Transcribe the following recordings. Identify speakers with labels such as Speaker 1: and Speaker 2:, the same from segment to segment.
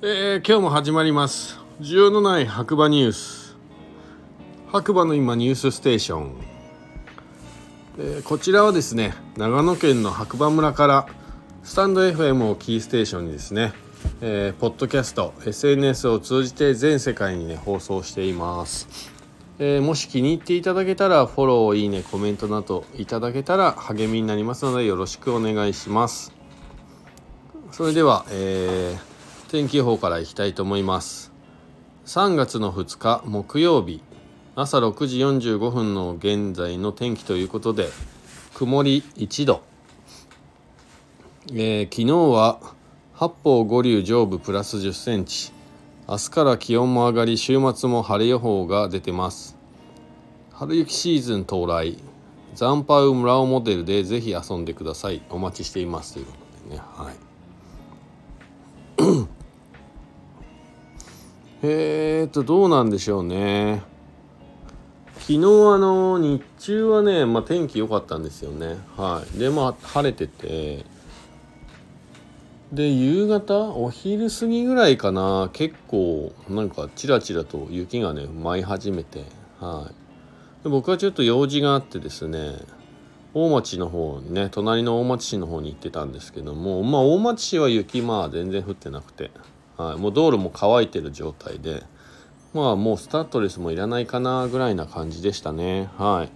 Speaker 1: えー、今日も始まります。需要のない白馬ニュース。白馬の今ニュースステーション、えー、こちらはですね長野県の白馬村からスタンド FM をキーステーションにですね、えー、ポッドキャスト SNS を通じて全世界にね放送しています。えー、もし気に入っていただけたらフォローいいねコメントなどいただけたら励みになりますのでよろしくお願いします。それでは、えー天気予報からいきたいと思います。3月の2日木曜日。朝6時45分の現在の天気ということで曇り1度、えー、昨日は八方五流上部プラス1 0センチ。明日から気温も上がり週末も晴れ予報が出てます。春雪シーズン到来。ザンパウ村尾モデルでぜひ遊んでください。お待ちしています。ということでね。はい。えーと、どうなんでしょうね。昨日あの、日中はね、まあ、天気良かったんですよね。はい。で、まあ、晴れてて、で、夕方お昼過ぎぐらいかな、結構、なんか、ちらちらと雪がね、舞い始めて、はい。で僕はちょっと用事があってですね、大町の方にね、隣の大町市の方に行ってたんですけども、まあ、大町市は雪、まあ、全然降ってなくて、はい、もう道路も乾いてる状態で。まあもうスタッドレスもいらないかなぐらいな感じでしたね。は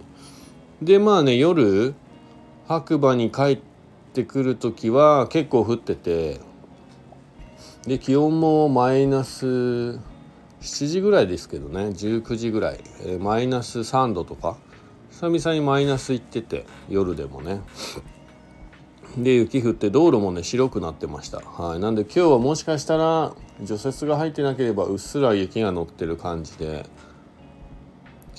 Speaker 1: い。でまあね夜白馬に帰ってくる時は結構降ってて。で気温もマイナス7時ぐらいですけどね。19時ぐらい、えー、マイナス3度とか。久々にマイナスいってて夜でもね。で雪降って道路もね白くなってました。はい。なんで今日はもしかしたら除雪が入ってなければうっすら雪が乗ってる感じで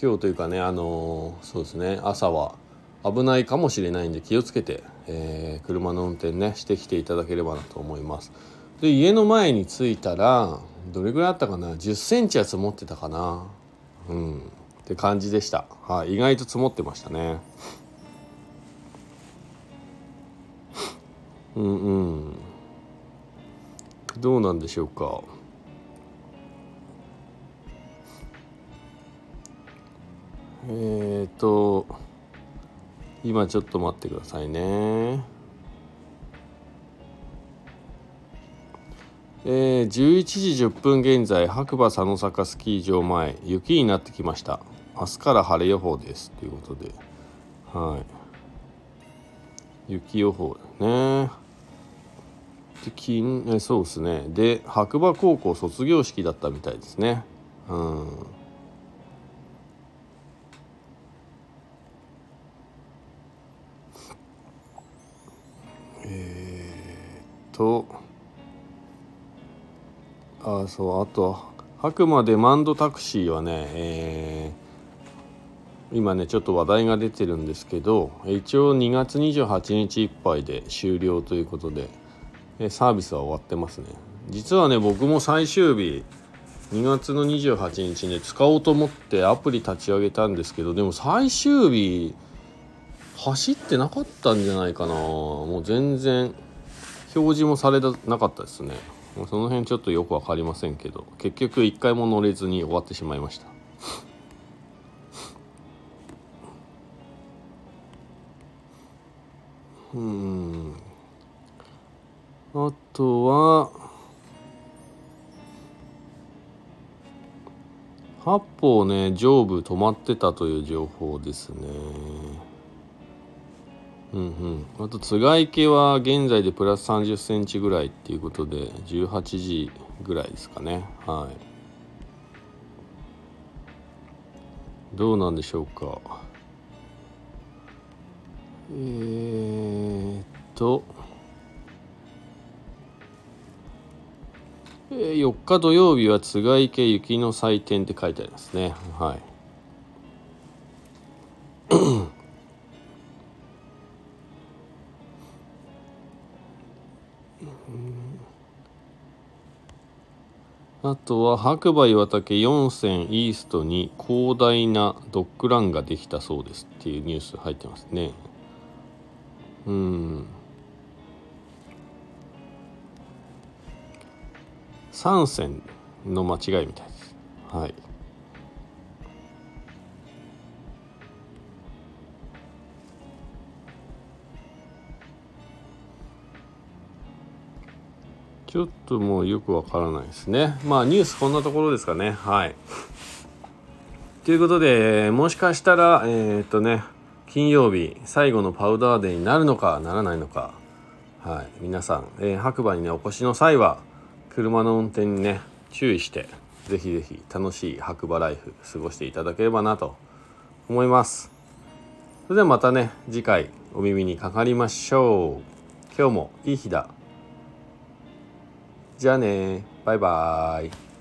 Speaker 1: 今日というかねあのー、そうですね朝は危ないかもしれないんで気をつけて、えー、車の運転ねしてきていただければなと思います。で家の前に着いたらどれぐらいあったかな？1 0センチは積もってたかな？うん。って感じでした。はい、意外と積もってましたね。うんうん。どうなんでしょうか。えっ、ー、と今ちょっと待ってくださいね。えー、11時10分現在白馬佐野坂スキー場前雪になってきました。明日から晴れ予報です。ということで。はい。雪予報ね。で金えそうですね。で白馬高校卒業式だったみたいですね。うん。えー、っとあそうあと白馬でマンドタクシーはね、えー、今ねちょっと話題が出てるんですけど一応2月28日いっぱいで終了ということで。サービスは終わってますね。実はね僕も最終日2月の28日ね使おうと思ってアプリ立ち上げたんですけどでも最終日走ってなかったんじゃないかな。もう全然表示もされなかったですね。もうその辺ちょっとよく分かりませんけど結局1回も乗れずに終わってしまいました。うん。あとは八方ね上部止まってたという情報ですね。うんうん。あと津賀池は現在でプラス3 0センチぐらいっていうことで18時ぐらいですかね。はい。どうなんでしょうか。えー、っと4日土曜日は津賀池雪の祭典って書いてありますね。はい。あとは白馬岩岳4線イーストに広大なドッグランができたそうですっていうニュース入ってますね。うん。3線の間違いみたいです。はい。ちょっともうよくわからないですね。まあニュースこんなところですかね。はい。ということでもしかしたらえー、っとね金曜日最後のパウダーデーになるのかならないのか。はい。皆さん、えー、白馬にねお越しの際は車の運転にね注意してぜひぜひ楽しい白馬ライフ過ごしていただければなと思います。それではまたね次回お耳にかかりましょう。今日もいい日だ。じゃあねバイバーイ。